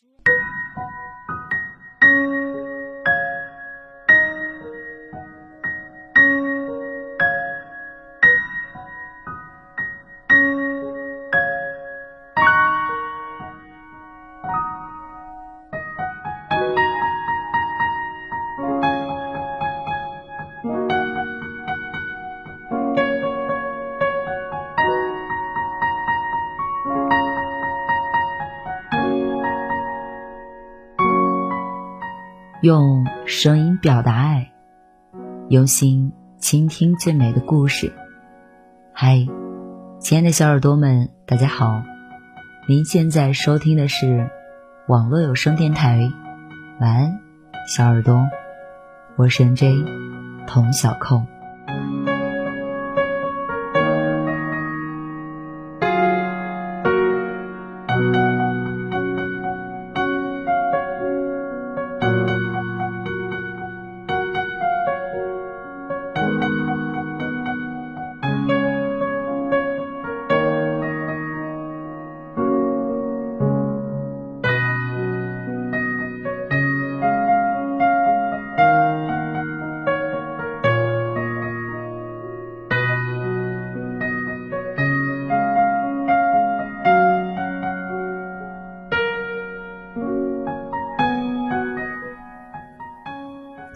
之愿。用声音表达爱，用心倾听最美的故事。嗨，亲爱的小耳朵们，大家好！您现在收听的是网络有声电台。晚安，小耳朵，我是 N J 童小扣。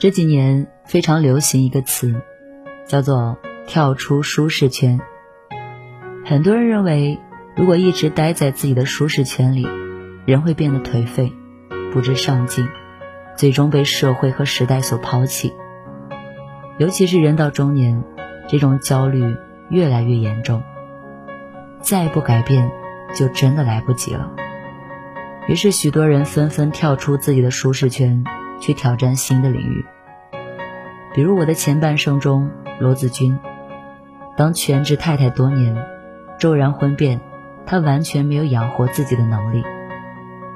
这几年非常流行一个词，叫做“跳出舒适圈”。很多人认为，如果一直待在自己的舒适圈里，人会变得颓废，不知上进，最终被社会和时代所抛弃。尤其是人到中年，这种焦虑越来越严重，再不改变，就真的来不及了。于是，许多人纷纷跳出自己的舒适圈。去挑战新的领域，比如我的前半生中，罗子君，当全职太太多年，骤然婚变，她完全没有养活自己的能力。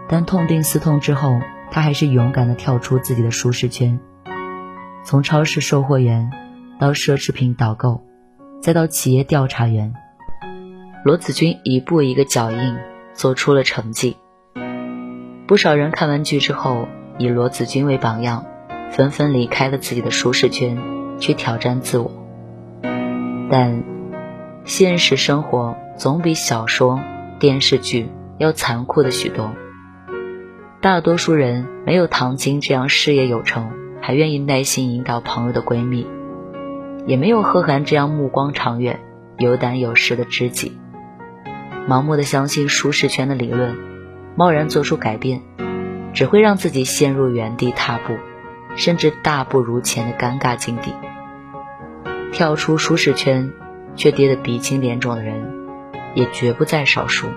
但痛定思痛之后，她还是勇敢地跳出自己的舒适圈，从超市售货员，到奢侈品导购，再到企业调查员，罗子君一步一个脚印，做出了成绩。不少人看完剧之后。以罗子君为榜样，纷纷离开了自己的舒适圈，去挑战自我。但现实生活总比小说、电视剧要残酷的许多。大多数人没有唐晶这样事业有成，还愿意耐心引导朋友的闺蜜，也没有贺涵这样目光长远、有胆有识的知己。盲目的相信舒适圈的理论，贸然做出改变。只会让自己陷入原地踏步，甚至大不如前的尴尬境地。跳出舒适圈却跌得鼻青脸肿的人，也绝不在少数。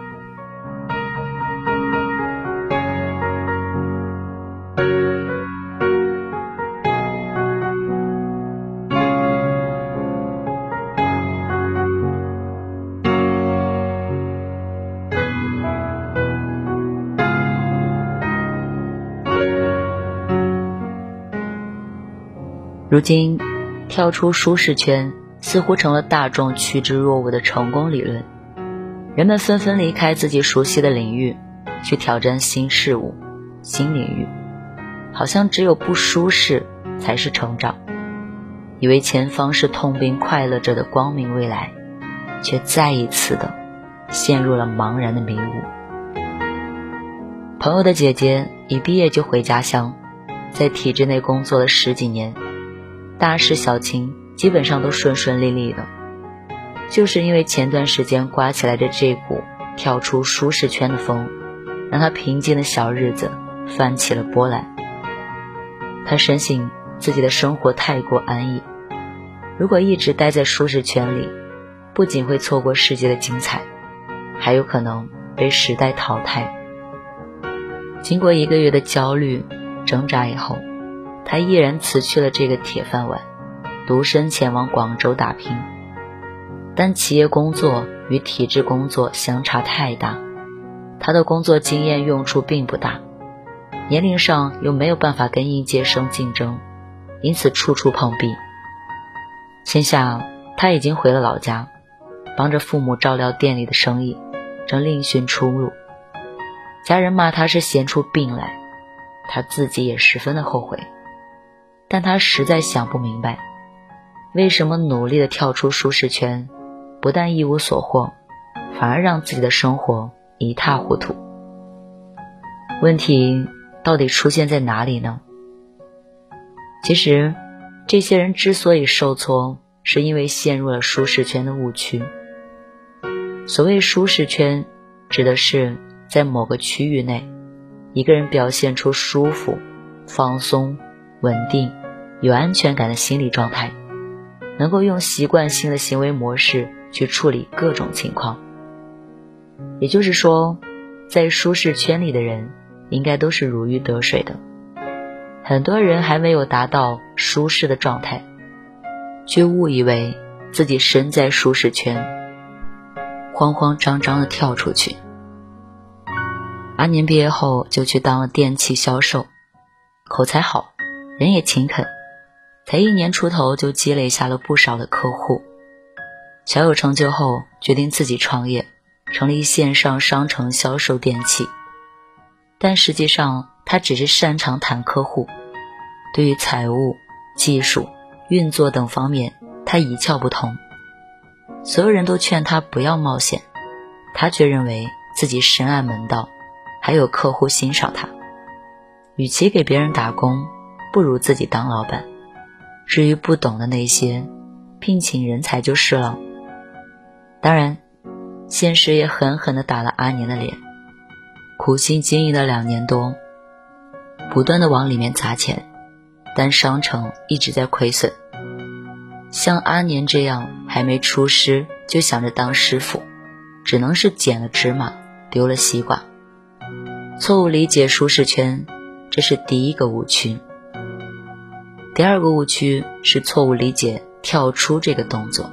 如今，跳出舒适圈似乎成了大众趋之若鹜的成功理论。人们纷纷离开自己熟悉的领域，去挑战新事物、新领域，好像只有不舒适才是成长。以为前方是痛并快乐着的光明未来，却再一次的陷入了茫然的迷雾。朋友的姐姐一毕业就回家乡，在体制内工作了十几年。大事小情基本上都顺顺利利的，就是因为前段时间刮起来的这股跳出舒适圈的风，让他平静的小日子翻起了波澜。他深信自己的生活太过安逸，如果一直待在舒适圈里，不仅会错过世界的精彩，还有可能被时代淘汰。经过一个月的焦虑挣扎以后。他毅然辞去了这个铁饭碗，独身前往广州打拼。但企业工作与体制工作相差太大，他的工作经验用处并不大，年龄上又没有办法跟应届生竞争，因此处处碰壁。心想他已经回了老家，帮着父母照料店里的生意，正另寻出路。家人骂他是闲出病来，他自己也十分的后悔，但他实在想不明白，为什么努力的跳出舒适圈，不但一无所获，反而让自己的生活一塌糊涂。问题到底出现在哪里呢？其实，这些人之所以受挫，是因为陷入了舒适圈的误区。所谓舒适圈，指的是在某个区域内，一个人表现出舒服、放松、稳定、有安全感的心理状态，能够用习惯性的行为模式去处理各种情况。也就是说，在舒适圈里的人，应该都是如鱼得水的。很多人还没有达到舒适的状态，却误以为自己身在舒适圈，慌慌张张的跳出去。阿年毕业后就去当了电器销售，口才好，人也勤恳，才一年出头就积累下了不少的客户。小有成就后，决定自己创业，成立线上商城销售电器，但实际上。他只是擅长谈客户，对于财务、技术、运作等方面，他一窍不通。所有人都劝他不要冒险，他却认为自己深谙门道，还有客户欣赏他。与其给别人打工，不如自己当老板。至于不懂的那些，聘请人才就是了。当然，现实也狠狠地打了阿年的脸。苦心经营了两年多。不断的往里面砸钱，但商城一直在亏损。像阿年这样还没出师就想着当师傅，只能是捡了芝麻丢了西瓜。错误理解舒适圈，这是第一个误区。第二个误区是错误理解跳出这个动作。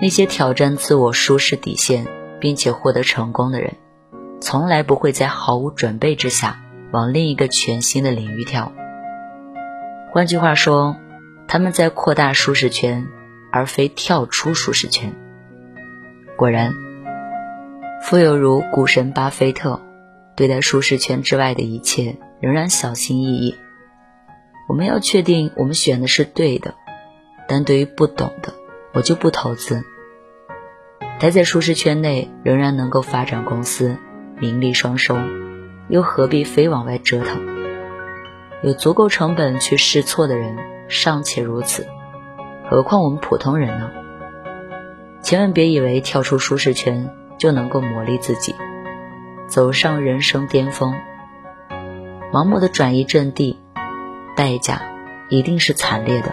那些挑战自我舒适底线并且获得成功的人，从来不会在毫无准备之下。往另一个全新的领域跳。换句话说，他们在扩大舒适圈，而非跳出舒适圈。果然，富有如股神巴菲特，对待舒适圈之外的一切仍然小心翼翼。我们要确定我们选的是对的，但对于不懂的，我就不投资。待在舒适圈内，仍然能够发展公司，名利双收。又何必非往外折腾？有足够成本去试错的人尚且如此，何况我们普通人呢？千万别以为跳出舒适圈就能够磨砺自己，走上人生巅峰。盲目的转移阵地，代价一定是惨烈的。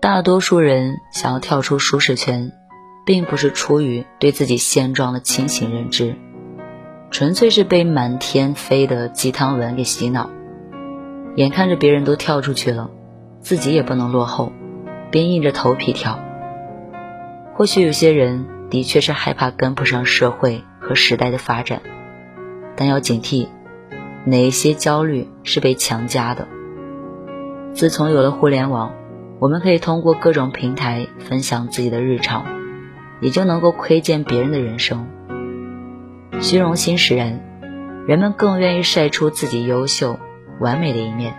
大多数人想要跳出舒适圈，并不是出于对自己现状的清醒认知，纯粹是被满天飞的鸡汤文给洗脑。眼看着别人都跳出去了，自己也不能落后，便硬着头皮跳。或许有些人的确是害怕跟不上社会和时代的发展，但要警惕，哪一些焦虑是被强加的。自从有了互联网。我们可以通过各种平台分享自己的日常，也就能够窥见别人的人生。虚荣心使然，人们更愿意晒出自己优秀、完美的一面，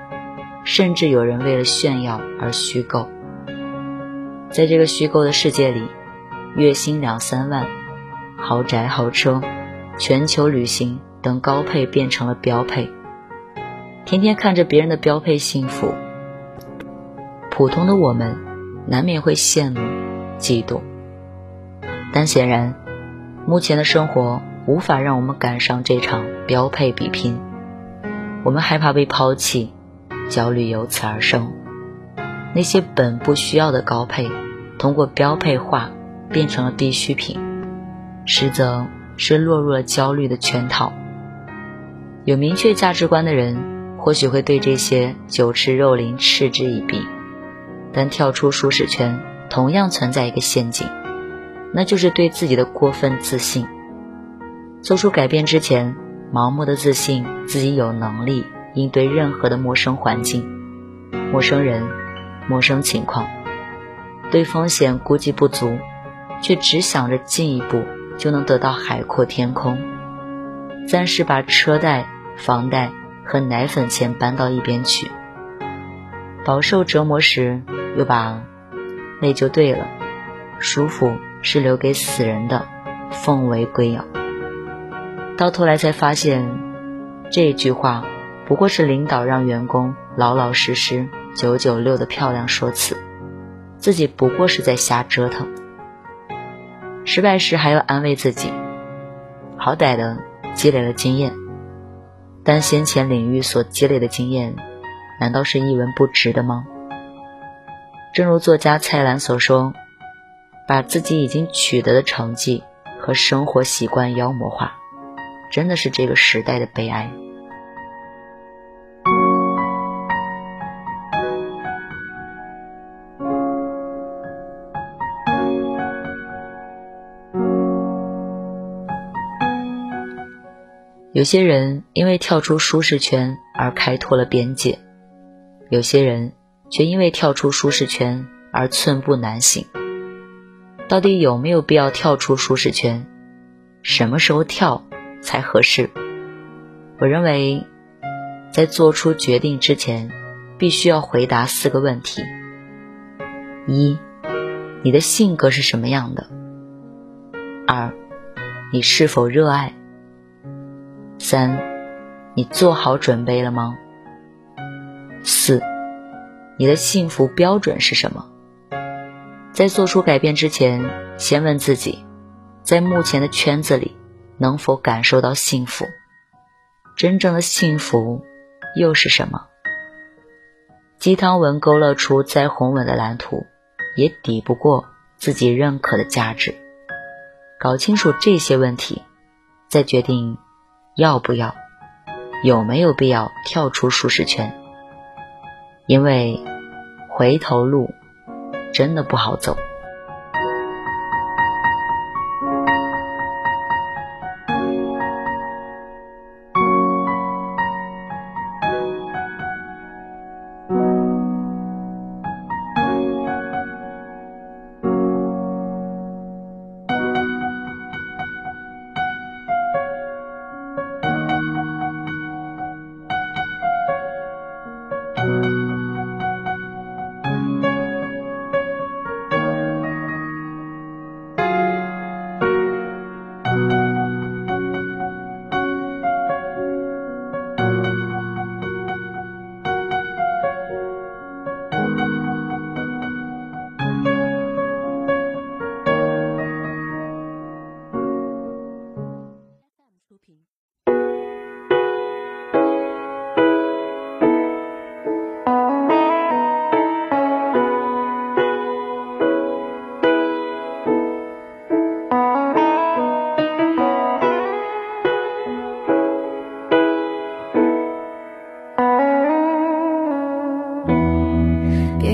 甚至有人为了炫耀而虚构。在这个虚构的世界里，月薪两三万、豪宅豪车、全球旅行等高配变成了标配。天天看着别人的标配幸福。普通的我们，难免会羡慕、嫉妒，但显然，目前的生活无法让我们赶上这场标配比拼。我们害怕被抛弃，焦虑由此而生。那些本不需要的高配，通过标配化变成了必需品，实则是落入了焦虑的圈套。有明确价值观的人，或许会对这些酒池肉林嗤之以鼻。但跳出舒适圈，同样存在一个陷阱，那就是对自己的过分自信。做出改变之前，盲目的自信自己有能力应对任何的陌生环境、陌生人、陌生情况，对风险估计不足，却只想着进一步就能得到海阔天空，暂时把车贷、房贷和奶粉钱搬到一边去，饱受折磨时又把“累就对了，舒服是留给死人的”奉为圭臬。到头来才发现，这句话不过是领导让员工老老实实九九六的漂亮说辞，自己不过是在瞎折腾。失败时还要安慰自己，好歹的积累了经验，但先前领域所积累的经验，难道是一文不值的吗？正如作家蔡澜所说，把自己已经取得的成绩和生活习惯妖魔化。真的是这个时代的悲哀。有些人因为跳出舒适圈而开拓了边界，有些人却因为跳出舒适圈而寸步难行。到底有没有必要跳出舒适圈？什么时候跳？才合适。我认为，在做出决定之前，必须要回答四个问题：一，你的性格是什么样的？二，你是否热爱？三，你做好准备了吗？四，你的幸福标准是什么？在做出改变之前，先问自己，在目前的圈子里。能否感受到幸福？真正的幸福又是什么？鸡汤文勾勒出再宏伟的蓝图，也抵不过自己认可的价值。搞清楚这些问题，再决定要不要、有没有必要跳出舒适圈。因为回头路真的不好走。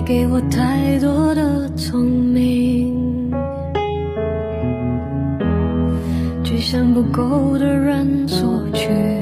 给我太多的聪明，去向不够的人索取。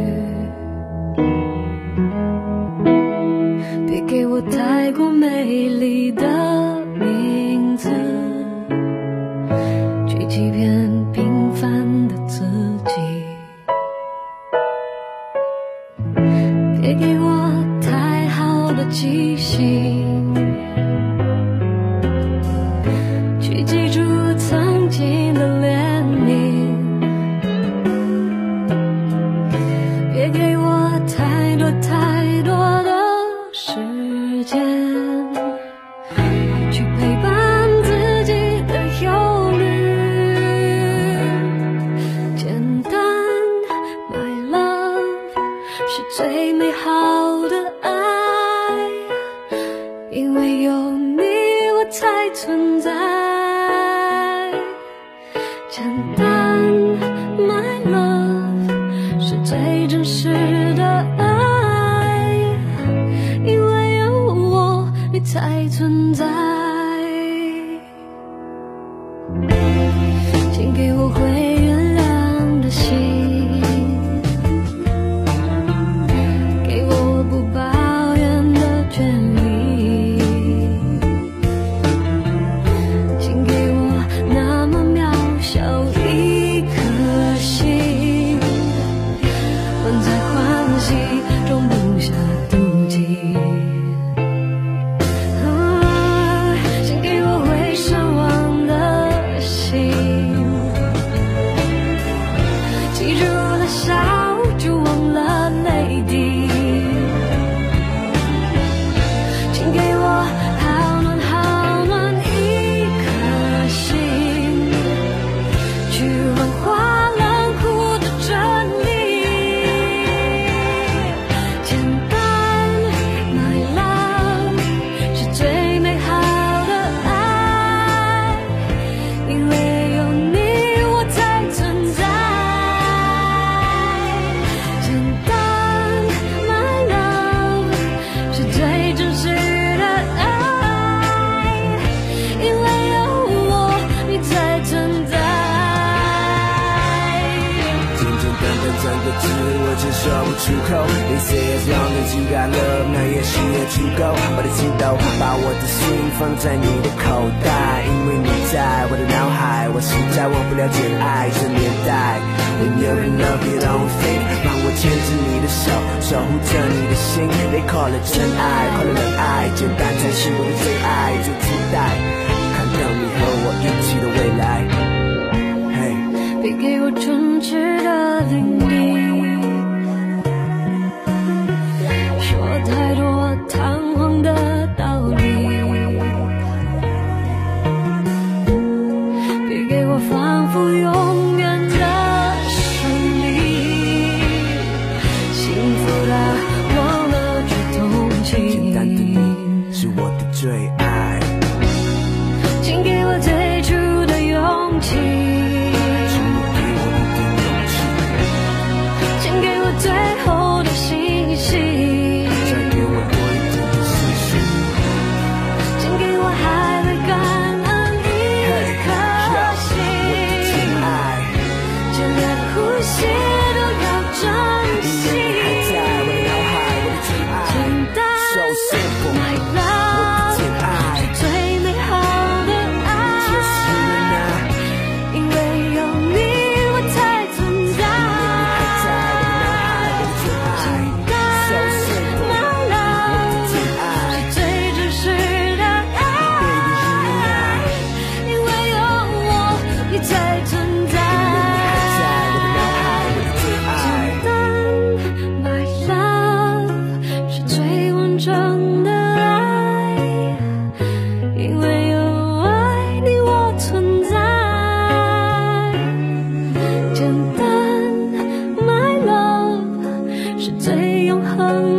牵着你的手，守护着你的心。They call it 真爱，快乐的爱，简单才是我的最爱。就期待看到你和我一起的未来。嘿、别给我真挚的淋漓，说太多。是我的最爱。请给我最初的勇气。恨。